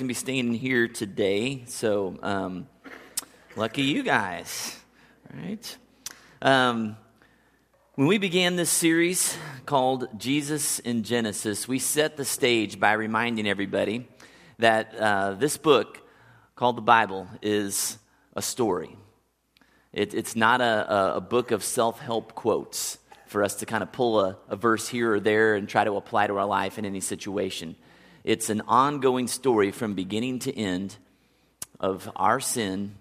going to be staying here today. So, um, lucky you guys, right? Um, when we began this series called Jesus in Genesis, we set the stage by reminding everybody that uh, this book called the Bible is a story. It, it's not a, a book of self help quotes for us to kind of pull a, a verse here or there and try to apply to our life in any situation. It's an ongoing story from beginning to end of our sin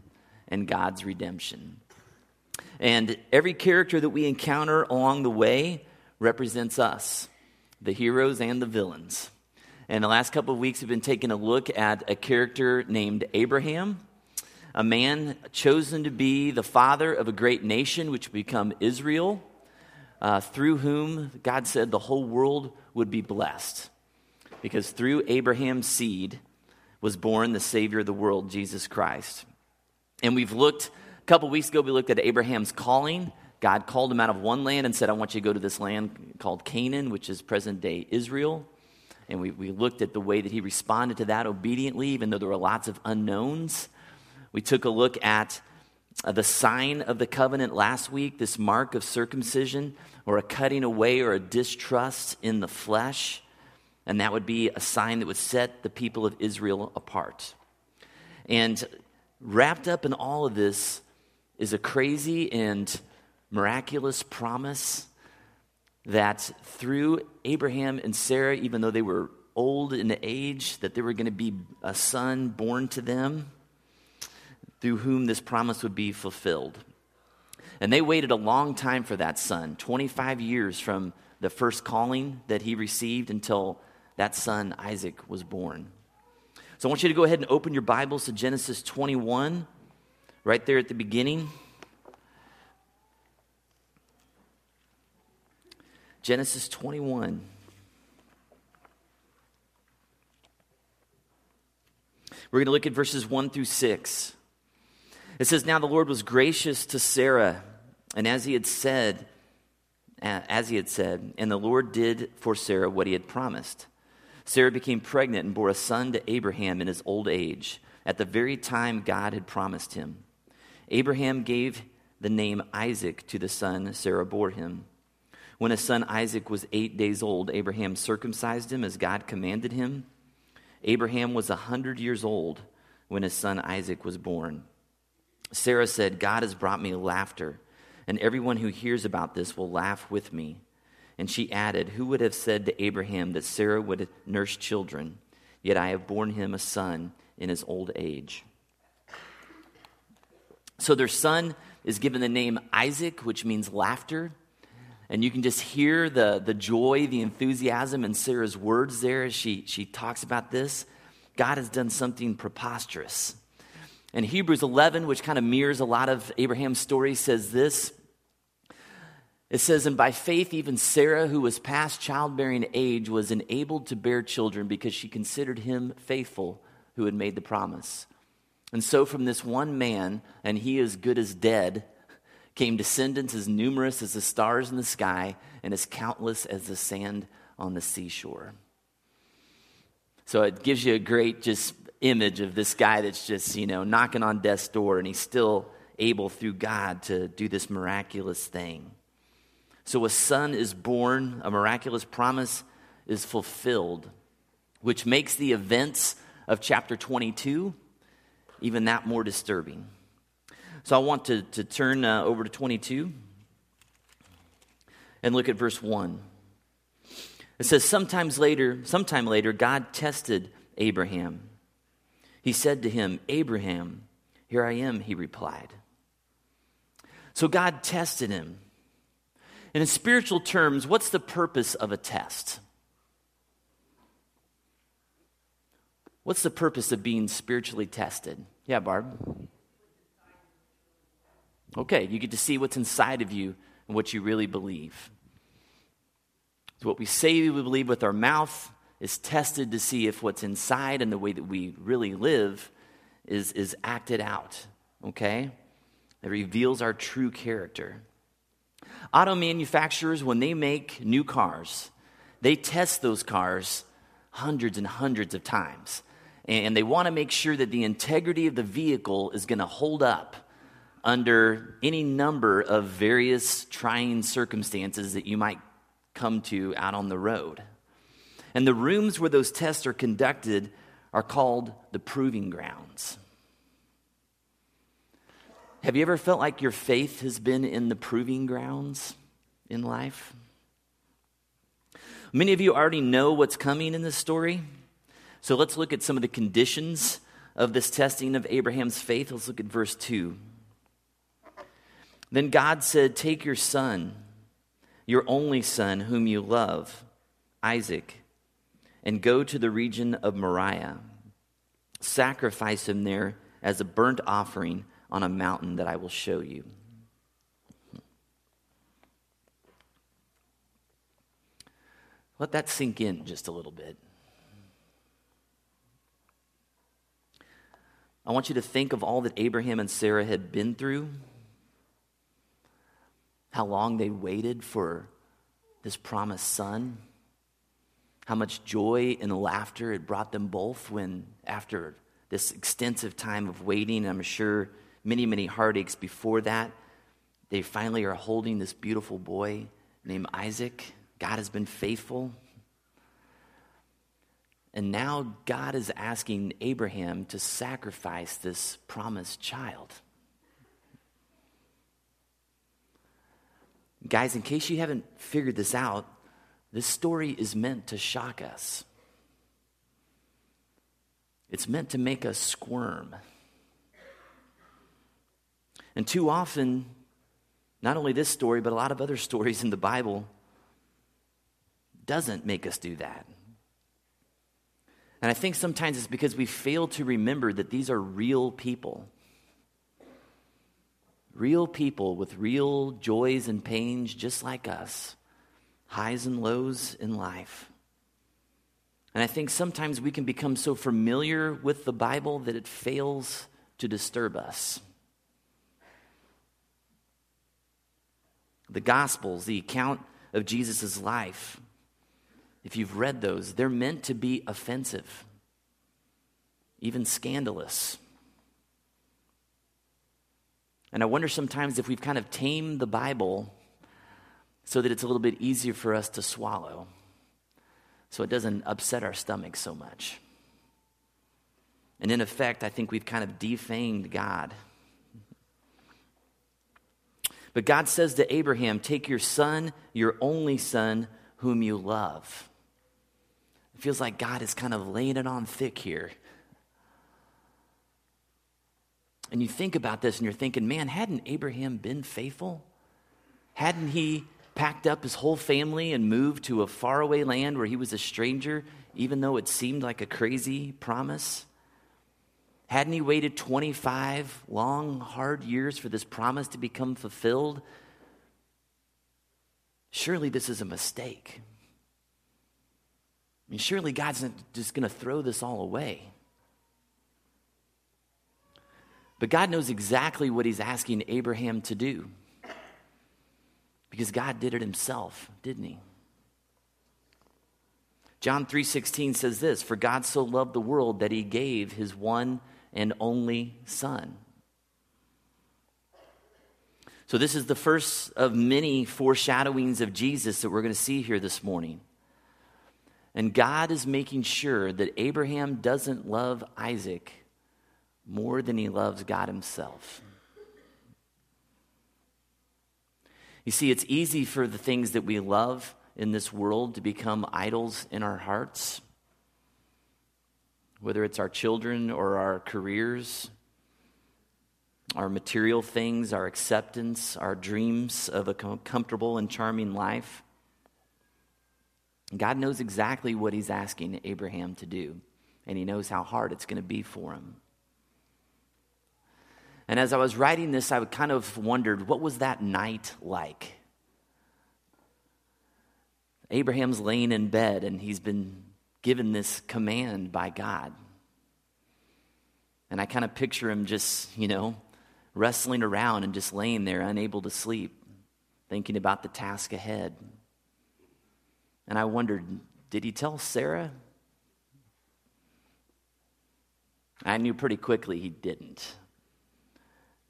and God's redemption. And every character that we encounter along the way represents us, the heroes and the villains. And the last couple of weeks, we've been taking a look at a character named Abraham, a man chosen to be the father of a great nation, which would become Israel, uh, through whom God said the whole world would be blessed. Because through Abraham's seed was born the Savior of the world, Jesus Christ. And we've looked a couple weeks ago, we looked at Abraham's calling. God called him out of one land and said, I want you to go to this land called Canaan, which is present day Israel. And we, we looked at the way that he responded to that obediently, even though there were lots of unknowns. We took a look at uh, the sign of the covenant last week, this mark of circumcision, or a cutting away or a distrust in the flesh. And that would be a sign that would set the people of Israel apart. And wrapped up in all of this is a crazy and miraculous promise that through Abraham and Sarah, even though they were old in age, that there were going to be a son born to them through whom this promise would be fulfilled. And they waited a long time for that son 25 years from the first calling that he received until that son, Isaac, was born. So I want you to go ahead and open your Bibles to Genesis 21 right there at the beginning. Genesis 21. We're going to look at verses 1 through 6. It says, Now the Lord was gracious to Sarah, and as he had said, as he had said, and the Lord did for Sarah what he had promised. Sarah became pregnant and bore a son to Abraham in his old age, at the very time God had promised him. Abraham gave the name Isaac to the son Sarah bore him. When his son Isaac was eight days old, Abraham circumcised him as God commanded him. Abraham was a hundred years old when his son Isaac was born. Sarah said, God has brought me laughter, and everyone who hears about this will laugh with me. And she added, Who would have said to Abraham that Sarah would nurse children? Yet I have borne him a son in his old age. So their son is given the name Isaac, which means laughter. And you can just hear the, the joy, the enthusiasm in Sarah's words there as she, she talks about this. God has done something preposterous. And Hebrews 11, which kind of mirrors a lot of Abraham's story, says this. It says, And by faith, even Sarah, who was past childbearing age, was enabled to bear children because she considered him faithful who had made the promise. And so, from this one man, and he as good as dead, came descendants as numerous as the stars in the sky and as countless as the sand on the seashore. So it gives you a great just image of this guy that's just, you know, knocking on death's door and he's still able through God to do this miraculous thing. So a son is born, a miraculous promise is fulfilled, which makes the events of chapter 22 even that more disturbing. So I want to, to turn uh, over to 22 and look at verse 1. It says, Sometimes later, sometime later, God tested Abraham. He said to him, Abraham, here I am, he replied. So God tested him. And in spiritual terms, what's the purpose of a test? What's the purpose of being spiritually tested? Yeah, Barb. Okay, you get to see what's inside of you and what you really believe. So what we say we believe with our mouth is tested to see if what's inside and the way that we really live is, is acted out. Okay? It reveals our true character. Auto manufacturers, when they make new cars, they test those cars hundreds and hundreds of times and they want to make sure that the integrity of the vehicle is going to hold up under any number of various trying circumstances that you might come to out on the road. And the rooms where those tests are conducted are called the proving grounds. Have you ever felt like your faith has been in the proving grounds in life? Many of you already know what's coming in this story. So let's look at some of the conditions of this testing of Abraham's faith. Let's look at verse 2. Then God said, Take your son, your only son, whom you love, Isaac, and go to the region of Moriah. Sacrifice him there as a burnt offering on a mountain that I will show you. Let that sink in just a little bit. I want you to think of all that Abraham and Sarah had been through, how long they waited for this promised son, how much joy and laughter it brought them both when, after this extensive time of waiting, I'm sure many, many heartaches before that, they finally are holding this beautiful boy named Isaac. God has been faithful. And now God is asking Abraham to sacrifice this promised child. Guys, in case you haven't figured this out, this story is meant to shock us. It's meant to make us squirm. And too often, not only this story, but a lot of other stories in the Bible doesn't make us do that. And I think sometimes it's because we fail to remember that these are real people. Real people with real joys and pains, just like us, highs and lows in life. And I think sometimes we can become so familiar with the Bible that it fails to disturb us. The Gospels, the account of Jesus' life, if you've read those, they're meant to be offensive, even scandalous. And I wonder sometimes if we've kind of tamed the Bible so that it's a little bit easier for us to swallow, so it doesn't upset our stomach so much. And in effect, I think we've kind of defanged God. But God says to Abraham, Take your son, your only son, whom you love. It feels like God is kind of laying it on thick here. And you think about this and you're thinking, man, hadn't Abraham been faithful? Hadn't he packed up his whole family and moved to a faraway land where he was a stranger, even though it seemed like a crazy promise? Hadn't he waited 25 long, hard years for this promise to become fulfilled? Surely this is a mistake. I mean, surely God's not just going to throw this all away. But God knows exactly what He's asking Abraham to do. Because God did it Himself, didn't He? John 3:16 says this, "For God so loved the world that he gave his one and only son." So this is the first of many foreshadowings of Jesus that we're going to see here this morning. And God is making sure that Abraham doesn't love Isaac more than he loves God himself. You see, it's easy for the things that we love in this world to become idols in our hearts, whether it's our children or our careers, our material things, our acceptance, our dreams of a comfortable and charming life. God knows exactly what he's asking Abraham to do, and he knows how hard it's going to be for him. And as I was writing this, I kind of wondered what was that night like? Abraham's laying in bed and he's been given this command by God. And I kind of picture him just, you know, wrestling around and just laying there, unable to sleep, thinking about the task ahead. And I wondered, did he tell Sarah? I knew pretty quickly he didn't.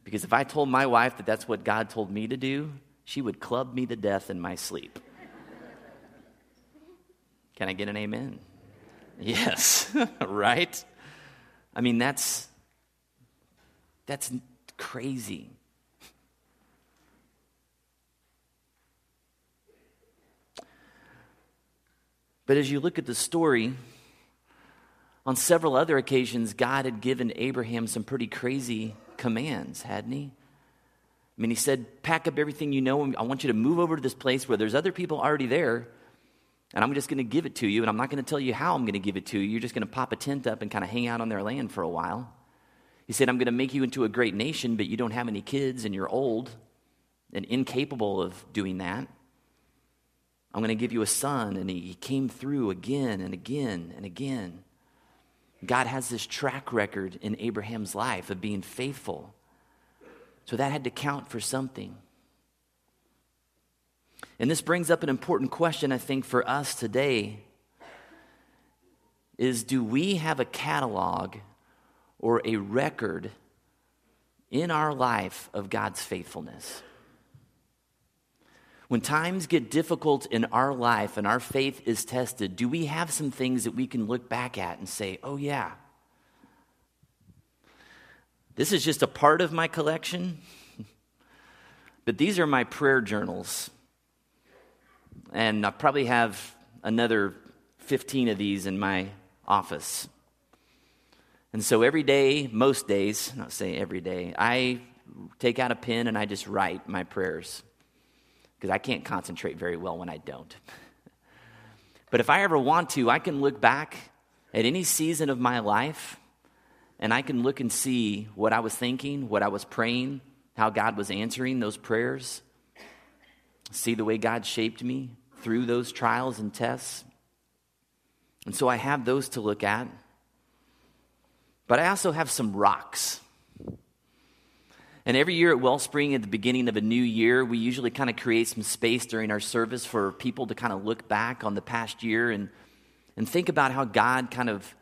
Because if I told my wife that that's what God told me to do, she would club me to death in my sleep. Can I get an amen? Yes, right? I mean, that's that's crazy. But as you look at the story, on several other occasions, God had given Abraham some pretty crazy commands, hadn't he? I mean, he said, Pack up everything you know, and I want you to move over to this place where there's other people already there, and I'm just going to give it to you, and I'm not going to tell you how I'm going to give it to you. You're just going to pop a tent up and kind of hang out on their land for a while. He said, I'm going to make you into a great nation, but you don't have any kids, and you're old and incapable of doing that. I'm going to give you a son. And he came through again and again and again. God has this track record in Abraham's life of being faithful. So that had to count for something. And this brings up an important question, I think, for us today is do we have a catalog or a record in our life of God's faithfulness? When times get difficult in our life and our faith is tested, do we have some things that we can look back at and say, oh, yeah, this is just a part of my collection, but these are my prayer journals. And I probably have another 15 of these in my office. And so every day, most days, not say every day, I take out a pen and I just write my prayers because I can't concentrate very well when I don't. but if I ever want to, I can look back at any season of my life and I can look and see what I was thinking, what I was praying, how God was answering those prayers, see the way God shaped me through those trials and tests. And so I have those to look at. But I also have some rocks and every year at Wellspring, at the beginning of a new year, we usually kind of create some space during our service for people to kind of look back on the past year and, and think about how God kind of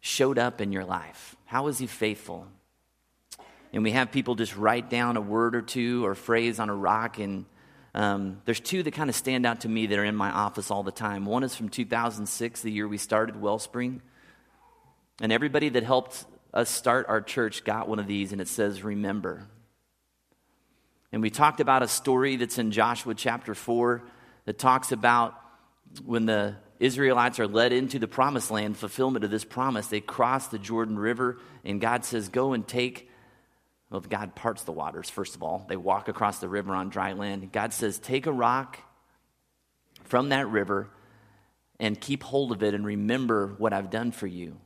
showed up in your life. How was He faithful? And we have people just write down a word or two or phrase on a rock. And um, there's two that kind of stand out to me that are in my office all the time. One is from 2006, the year we started Wellspring. And everybody that helped us start our church got one of these, and it says, Remember. And we talked about a story that's in Joshua chapter 4 that talks about when the Israelites are led into the promised land, fulfillment of this promise, they cross the Jordan River, and God says, Go and take, well, God parts the waters, first of all. They walk across the river on dry land. God says, Take a rock from that river and keep hold of it and remember what I've done for you.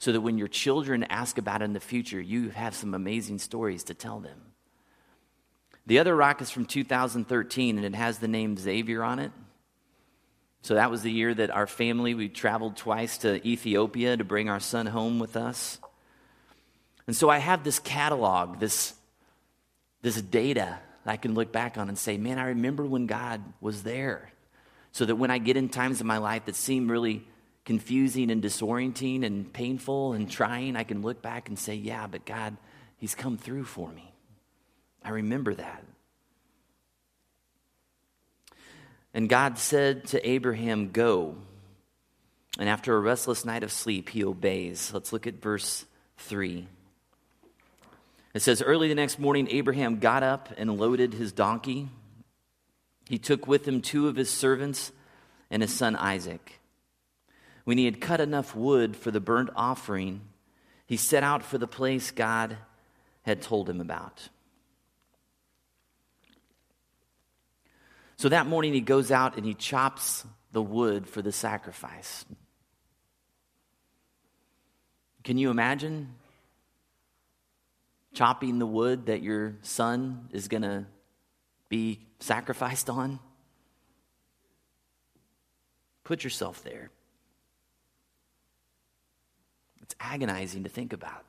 So that when your children ask about it in the future, you have some amazing stories to tell them. The other rock is from 2013, and it has the name Xavier on it. So that was the year that our family, we traveled twice to Ethiopia to bring our son home with us. And so I have this catalog, this, this data that I can look back on and say, man, I remember when God was there. So that when I get in times in my life that seem really confusing and disorienting and painful and trying, I can look back and say, yeah, but God, He's come through for me. I remember that. And God said to Abraham, Go. And after a restless night of sleep, he obeys. Let's look at verse 3. It says, Early the next morning, Abraham got up and loaded his donkey. He took with him two of his servants and his son Isaac. When he had cut enough wood for the burnt offering, he set out for the place God had told him about. So that morning he goes out and he chops the wood for the sacrifice. Can you imagine chopping the wood that your son is going to be sacrificed on? Put yourself there. It's agonizing to think about.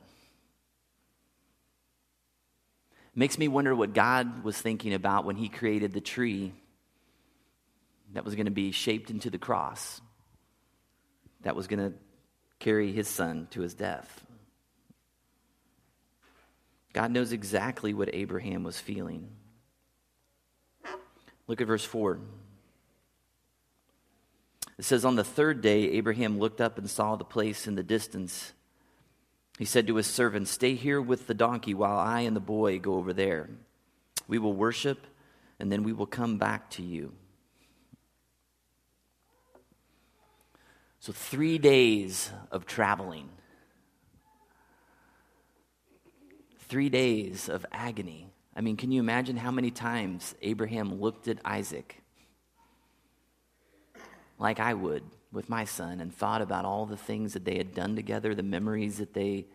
Makes me wonder what God was thinking about when he created the tree that was going to be shaped into the cross, that was going to carry his son to his death. God knows exactly what Abraham was feeling. Look at verse 4. It says, On the third day, Abraham looked up and saw the place in the distance. He said to his servant, Stay here with the donkey while I and the boy go over there. We will worship, and then we will come back to you. So, three days of traveling, three days of agony. I mean, can you imagine how many times Abraham looked at Isaac like I would with my son and thought about all the things that they had done together, the memories that they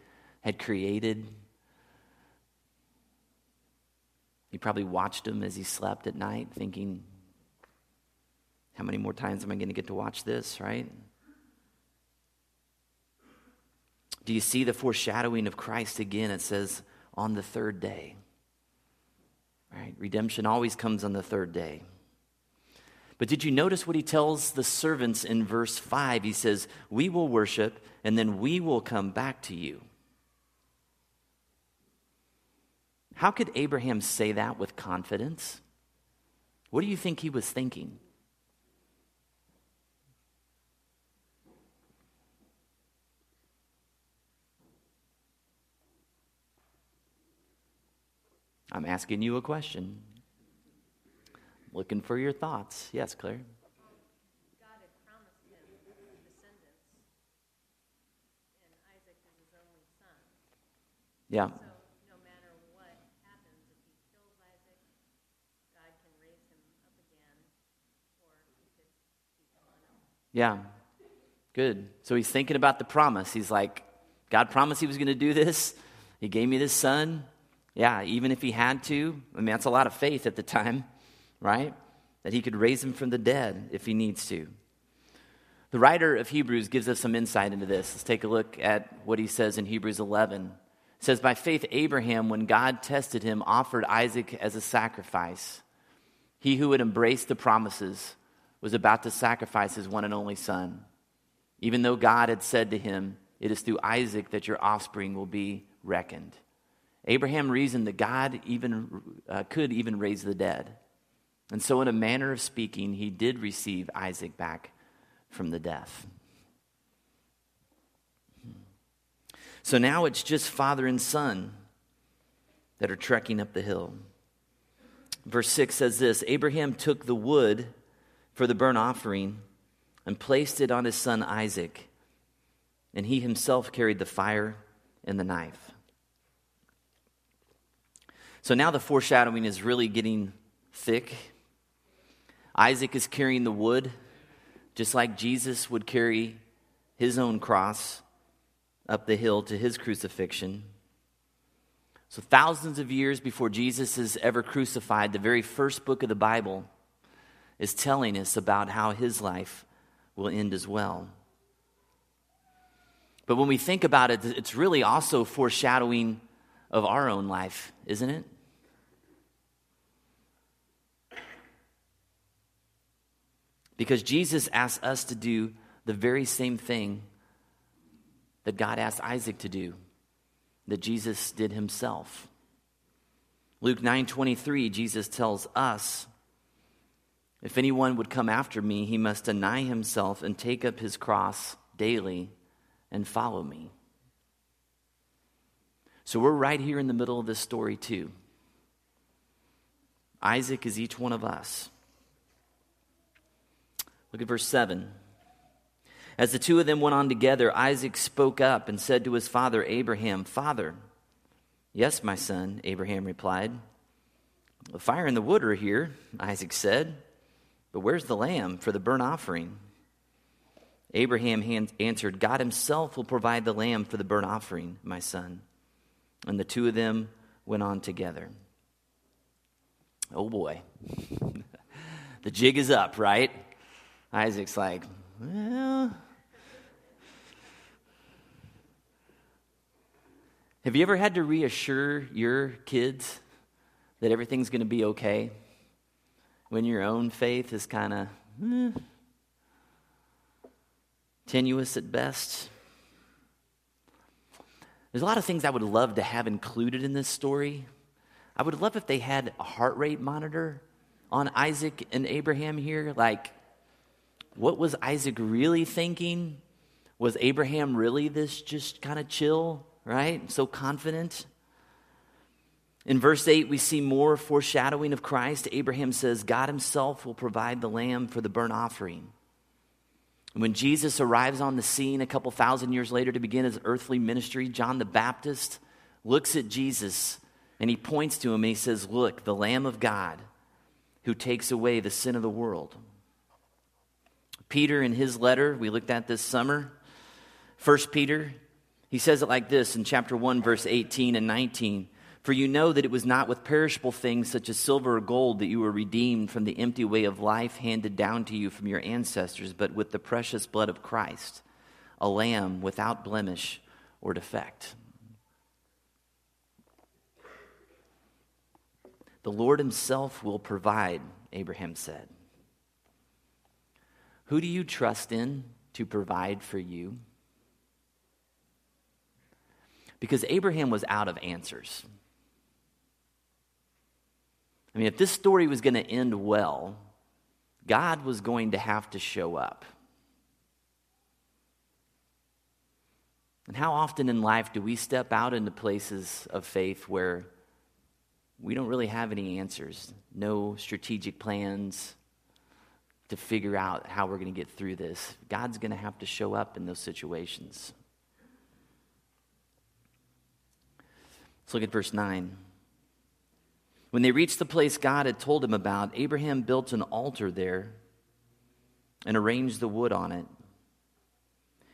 had created? He probably watched him as he slept at night, thinking, how many more times am I going to get to watch this, right? Do you see the foreshadowing of Christ again? It says, on the third day. Right? Redemption always comes on the third day. But did you notice what he tells the servants in verse 5? He says, We will worship, and then we will come back to you. How could Abraham say that with confidence? What do you think he was thinking? I'm asking you a question. Looking for your thoughts. Yes, Claire. God had promised him descendants, and Isaac is his only son. Yeah. So no matter what happens, if he kills Isaac, God can raise him up again, or he could keep him on. Yeah. Good. So he's thinking about the promise. He's like, God promised he was going to do this. He gave me this son. Yeah, even if he had to, I mean, that's a lot of faith at the time, right? That he could raise him from the dead if he needs to. The writer of Hebrews gives us some insight into this. Let's take a look at what he says in Hebrews 11. It says, By faith, Abraham, when God tested him, offered Isaac as a sacrifice. He who had embraced the promises was about to sacrifice his one and only son, even though God had said to him, It is through Isaac that your offspring will be reckoned. Abraham reasoned that God even uh, could even raise the dead. And so, in a manner of speaking, he did receive Isaac back from the death. So now it's just father and son that are trekking up the hill. Verse 6 says this Abraham took the wood for the burnt offering and placed it on his son Isaac, and he himself carried the fire and the knife. So now the foreshadowing is really getting thick. Isaac is carrying the wood, just like Jesus would carry his own cross up the hill to his crucifixion. So, thousands of years before Jesus is ever crucified, the very first book of the Bible is telling us about how his life will end as well. But when we think about it, it's really also foreshadowing of our own life, isn't it? Because Jesus asks us to do the very same thing that God asked Isaac to do, that Jesus did himself. Luke 9:23 Jesus tells us if anyone would come after me he must deny himself and take up his cross daily and follow me. So we're right here in the middle of this story too. Isaac is each one of us. Look at verse 7. As the two of them went on together, Isaac spoke up and said to his father Abraham, Father, yes, my son, Abraham replied. The fire and the wood are here, Isaac said, but where's the lamb for the burnt offering? Abraham answered, God himself will provide the lamb for the burnt offering, my son. And the two of them went on together. Oh boy. the jig is up, right? Isaac's like, well. Have you ever had to reassure your kids that everything's going to be okay when your own faith is kind of eh, tenuous at best? There's a lot of things I would love to have included in this story. I would love if they had a heart rate monitor on Isaac and Abraham here. Like, what was Isaac really thinking? Was Abraham really this just kind of chill, right? So confident? In verse 8, we see more foreshadowing of Christ. Abraham says, God himself will provide the lamb for the burnt offering. When Jesus arrives on the scene a couple thousand years later to begin his earthly ministry, John the Baptist looks at Jesus and he points to him and he says, Look, the Lamb of God who takes away the sin of the world. Peter, in his letter, we looked at this summer, 1 Peter, he says it like this in chapter 1, verse 18 and 19. For you know that it was not with perishable things such as silver or gold that you were redeemed from the empty way of life handed down to you from your ancestors, but with the precious blood of Christ, a lamb without blemish or defect. The Lord Himself will provide, Abraham said. Who do you trust in to provide for you? Because Abraham was out of answers. I mean, if this story was going to end well, God was going to have to show up. And how often in life do we step out into places of faith where we don't really have any answers, no strategic plans to figure out how we're going to get through this? God's going to have to show up in those situations. Let's look at verse 9. When they reached the place God had told him about, Abraham built an altar there and arranged the wood on it.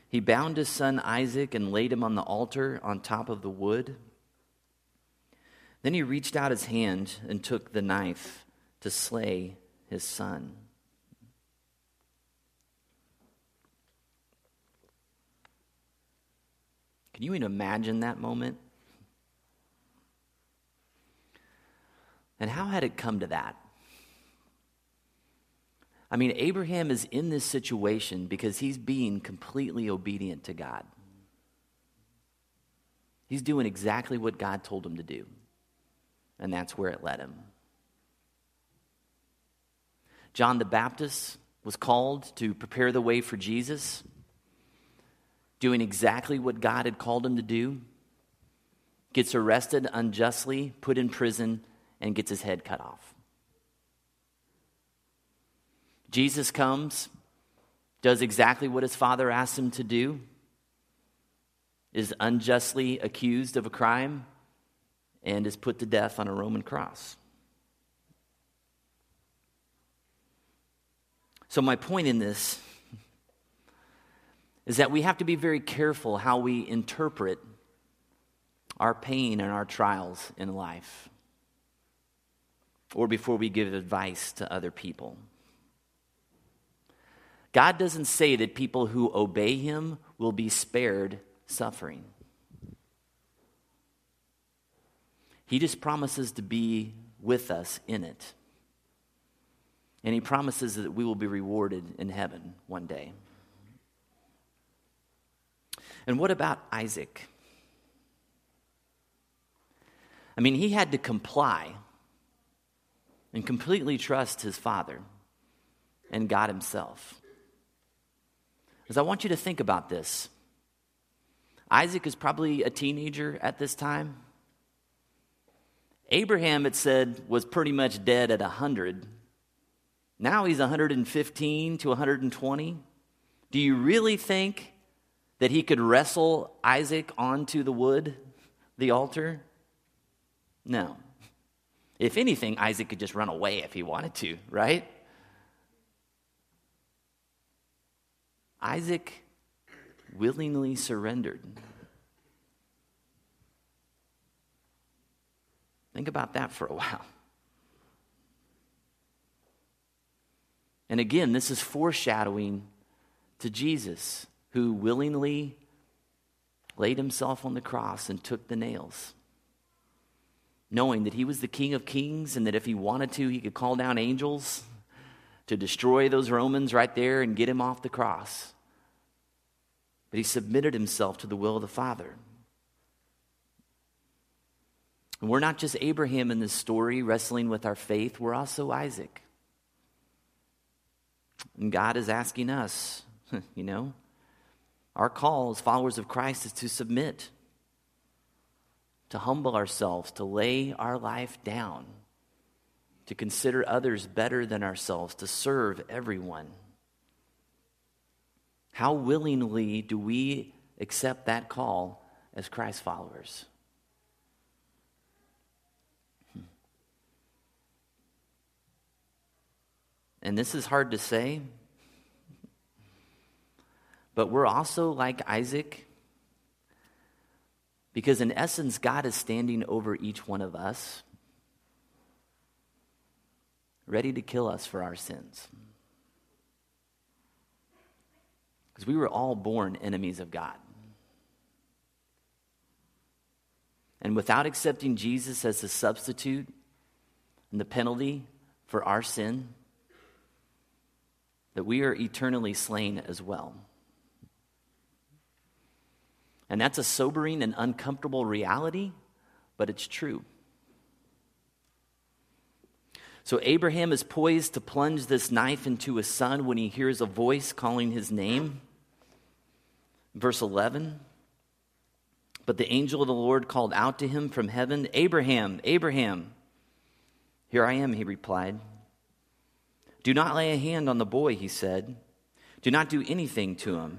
He bound his son Isaac and laid him on the altar on top of the wood. Then he reached out his hand and took the knife to slay his son. Can you even imagine that moment? And how had it come to that? I mean, Abraham is in this situation because he's being completely obedient to God. He's doing exactly what God told him to do, and that's where it led him. John the Baptist was called to prepare the way for Jesus, doing exactly what God had called him to do, gets arrested unjustly, put in prison, and gets his head cut off. Jesus comes, does exactly what his father asked him to do, is unjustly accused of a crime, and is put to death on a Roman cross. So, my point in this is that we have to be very careful how we interpret our pain and our trials in life or before we give advice to other people. God doesn't say that people who obey Him will be spared suffering. He just promises to be with us in it. And He promises that we will be rewarded in heaven one day. And what about Isaac? I mean, he had to comply and completely trust his father and God himself. Because I want you to think about this. Isaac is probably a teenager at this time. Abraham, it said, was pretty much dead at 100. Now he's 115 to 120. Do you really think that he could wrestle Isaac onto the wood, the altar? No. If anything, Isaac could just run away if he wanted to, right? Isaac willingly surrendered. Think about that for a while. And again, this is foreshadowing to Jesus, who willingly laid himself on the cross and took the nails knowing that he was the King of Kings and that if he wanted to, he could call down angels to destroy those Romans right there and get him off the cross. But he submitted himself to the will of the Father. And we're not just Abraham in this story wrestling with our faith, we're also Isaac. And God is asking us, you know, our call as followers of Christ is to submit, to humble ourselves, to lay our life down, to consider others better than ourselves, to serve everyone. How willingly do we accept that call as Christ followers? Hmm. And this is hard to say, but we're also like Isaac because, in essence, God is standing over each one of us, ready to kill us for our sins. Because we were all born enemies of God. And without accepting Jesus as the substitute and the penalty for our sin, that we are eternally slain as well. And that's a sobering and uncomfortable reality, but it's true. So Abraham is poised to plunge this knife into his son when he hears a voice calling his name. Verse 11. But the angel of the Lord called out to him from heaven, Abraham, Abraham. Here I am, he replied. Do not lay a hand on the boy, he said. Do not do anything to him.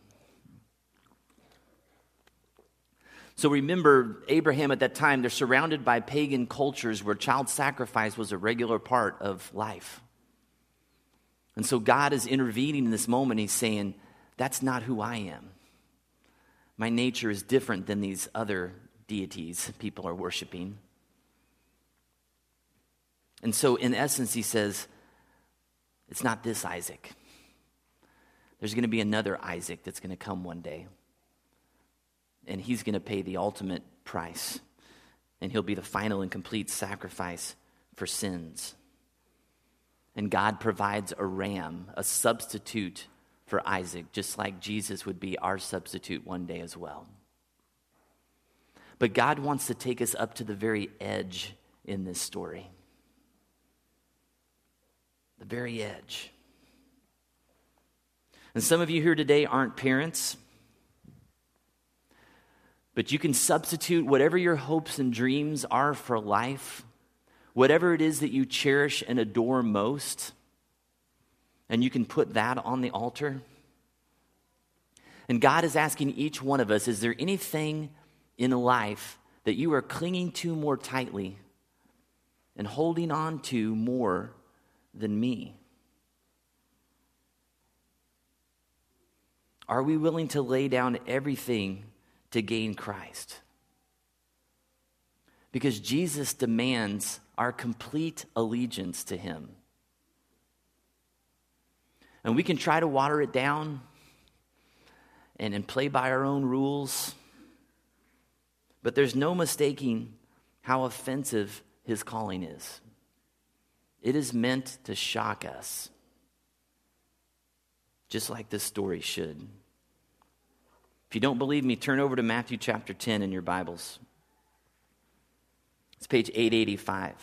So remember, Abraham at that time, they're surrounded by pagan cultures where child sacrifice was a regular part of life. And so God is intervening in this moment. He's saying, That's not who I am. My nature is different than these other deities people are worshiping. And so, in essence, he says, It's not this Isaac. There's going to be another Isaac that's going to come one day and he's going to pay the ultimate price. And he'll be the final and complete sacrifice for sins. And God provides a ram, a substitute for Isaac, just like Jesus would be our substitute one day as well. But God wants to take us up to the very edge in this story. The very edge. And some of you here today aren't parents. But you can substitute whatever your hopes and dreams are for life, whatever it is that you cherish and adore most, and you can put that on the altar. And God is asking each one of us is there anything in life that you are clinging to more tightly and holding on to more than me? Are we willing to lay down everything to gain Christ. Because Jesus demands our complete allegiance to Him. And we can try to water it down and, and play by our own rules, but there's no mistaking how offensive His calling is. It is meant to shock us, just like this story should. If you don't believe me, turn over to Matthew chapter 10 in your Bibles. It's page 885.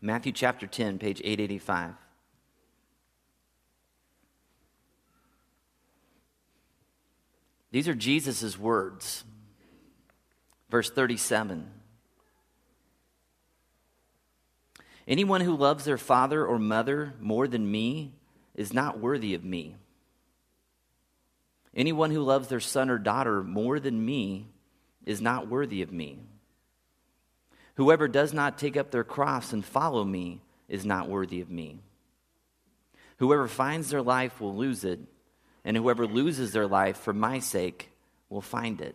Matthew chapter 10, page 885. These are Jesus' words. Verse 37. Anyone who loves their father or mother more than me is not worthy of me. Anyone who loves their son or daughter more than me is not worthy of me. Whoever does not take up their cross and follow me is not worthy of me. Whoever finds their life will lose it, and whoever loses their life for my sake will find it.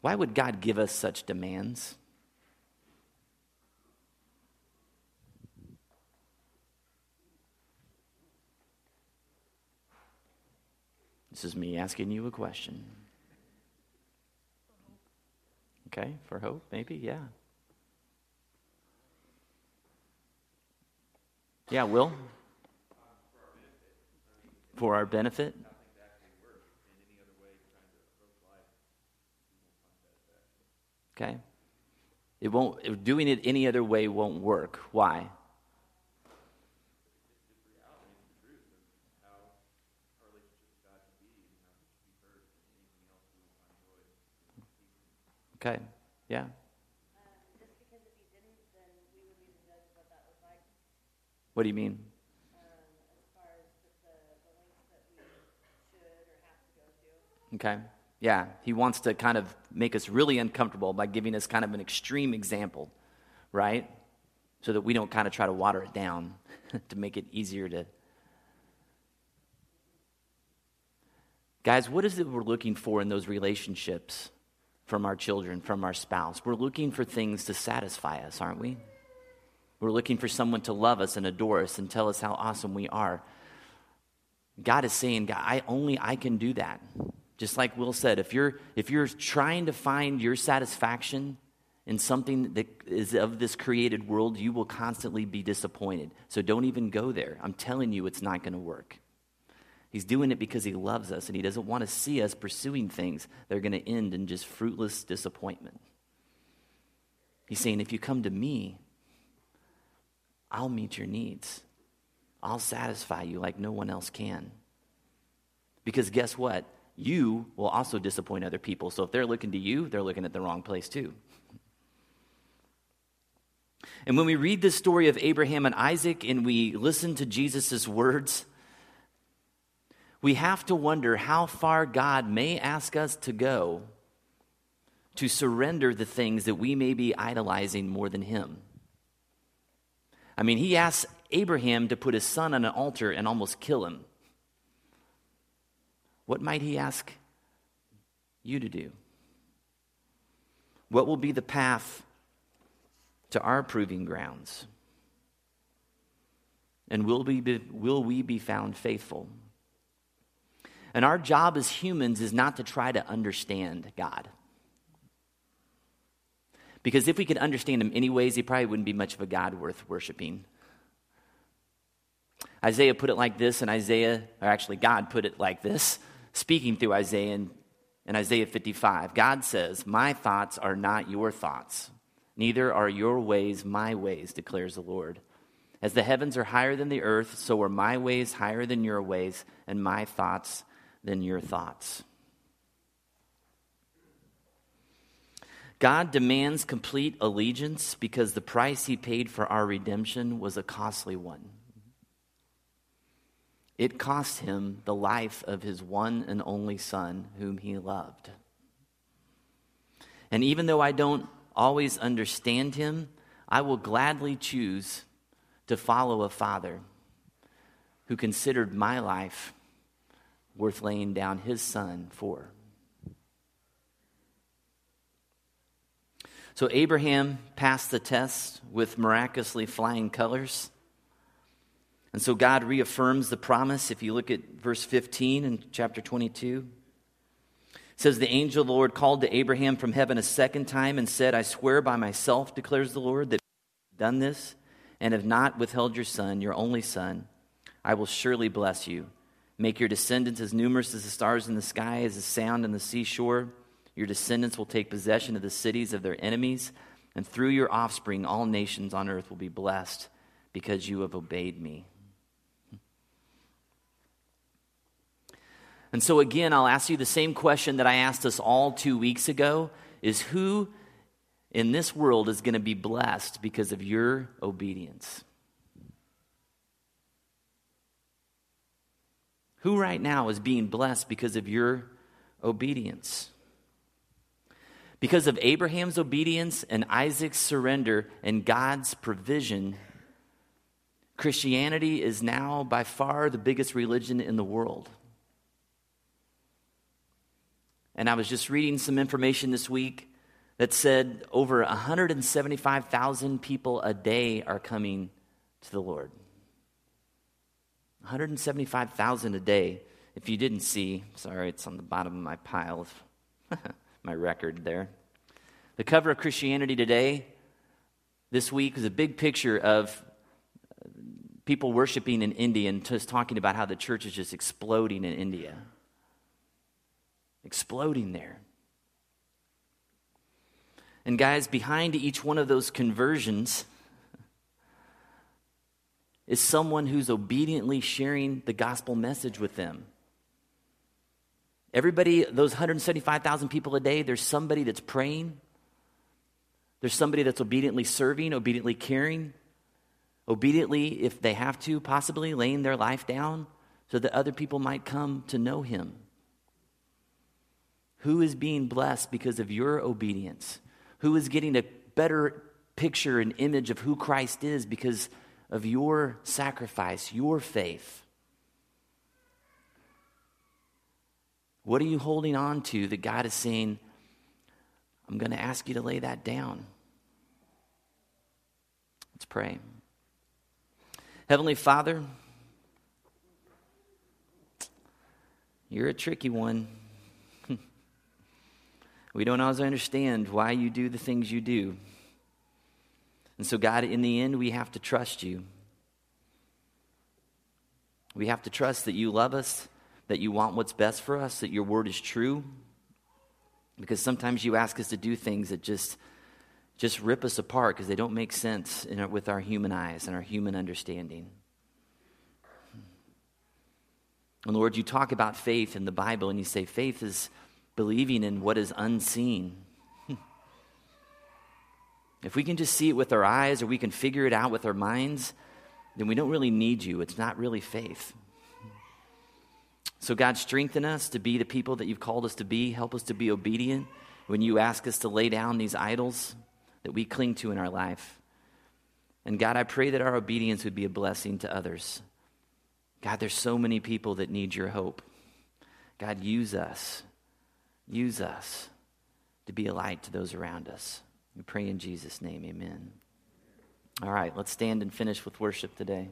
Why would God give us such demands? This is me asking you a question. Okay, for hope, maybe, yeah. Yeah, Will? For our benefit? Okay. It won't, doing it any other way won't work. Why? Okay. Yeah. Just because if he didn't, then we would need to judge what like, What do you mean? um, as far as the, the, the lengths that we should or have to to. Okay. Yeah. He wants to kind of make us really uncomfortable by giving us kind of an extreme example, right? So that we don't kind of try to water it down to make it easier to. Guys, what is it we're looking for in those relationships from our children, from our spouse? We're looking for things to satisfy us, aren't we? We're looking for someone to love us and adore us and tell us how awesome we are. God is saying, I only I can do that. Just like Will said, if you're if you're trying to find your satisfaction in something that is of this created world, you will constantly be disappointed. So don't even go there. I'm telling you it's not going to work. He's doing it because he loves us and he doesn't want to see us pursuing things that are going to end in just fruitless disappointment. He's saying, if you come to me, I'll meet your needs. I'll satisfy you like no one else can. Because guess what? You will also disappoint other people. So if they're looking to you, they're looking at the wrong place too. And when we read this story of Abraham and Isaac and we listen to Jesus' words, we have to wonder how far God may ask us to go to surrender the things that we may be idolizing more than Him. I mean, He asks Abraham to put his son on an altar and almost kill him. What might He ask you to do? What will be the path to our proving grounds? And will we be, will we be found faithful? And our job as humans is not to try to understand God. Because if we could understand him anyways, he probably wouldn't be much of a God worth worshiping. Isaiah put it like this, and Isaiah, or actually, God put it like this, speaking through Isaiah in Isaiah 55. God says, My thoughts are not your thoughts, neither are your ways my ways, declares the Lord. As the heavens are higher than the earth, so are my ways higher than your ways, and my thoughts than your thoughts. God demands complete allegiance because the price he paid for our redemption was a costly one. It cost him the life of his one and only Son, whom he loved. And even though I don't always understand him, I will gladly choose to follow a father who considered my life worth laying down his son for. So Abraham passed the test with miraculously flying colors. And so God reaffirms the promise. If you look at verse 15 in chapter 22, it says, The angel the Lord called to Abraham from heaven a second time and said, I swear by myself, declares the Lord, that you have done this and have not withheld your son, your only son. I will surely bless you. Make your descendants as numerous as the stars in the sky, as the sand on the seashore. Your descendants will take possession of the cities of their enemies, and through your offspring, all nations on earth will be blessed because you have obeyed me. And so, again, I'll ask you the same question that I asked us all two weeks ago is who in this world is going to be blessed because of your obedience? Who right now is being blessed because of your obedience? Because of Abraham's obedience and Isaac's surrender and God's provision, Christianity is now by far the biggest religion in the world. And I was just reading some information this week that said over 175,000 people a day are coming to the Lord. 175,000 a day. If you didn't see, sorry, it's on the bottom of my pile of my record there. The cover of Christianity Today this week was a big picture of people worshiping in India and just talking about how the church is just exploding in India. Exploding there. And guys, behind each one of those conversions is someone who's obediently sharing the gospel message with them. Everybody, those 175,000 people a day, there's somebody that's praying. There's somebody that's obediently serving, obediently caring, obediently, if they have to, possibly laying their life down so that other people might come to know him. Who is being blessed because of your obedience? Who is getting a better picture and image of who Christ is because of your sacrifice, your faith? What are you holding on to that God is saying, I'm going to ask you to lay that down? Let's pray. Heavenly Father, you're a tricky one. We don't always understand why you do the things you do. And so, God, in the end, we have to trust you. We have to trust that you love us, that you want what's best for us, that your word is true. Because sometimes you ask us to do things that just just rip us apart because they don't make sense our, with our human eyes and our human understanding. And Lord, you talk about faith in the Bible and you say faith is believing in what is unseen. If we can just see it with our eyes or we can figure it out with our minds, then we don't really need you. It's not really faith. So, God, strengthen us to be the people that you've called us to be. Help us to be obedient when you ask us to lay down these idols that we cling to in our life. And God, I pray that our obedience would be a blessing to others. God, there's so many people that need your hope. God, use us. Use us to be a light to those around us. We pray in Jesus' name, amen. All right, let's stand and finish with worship today.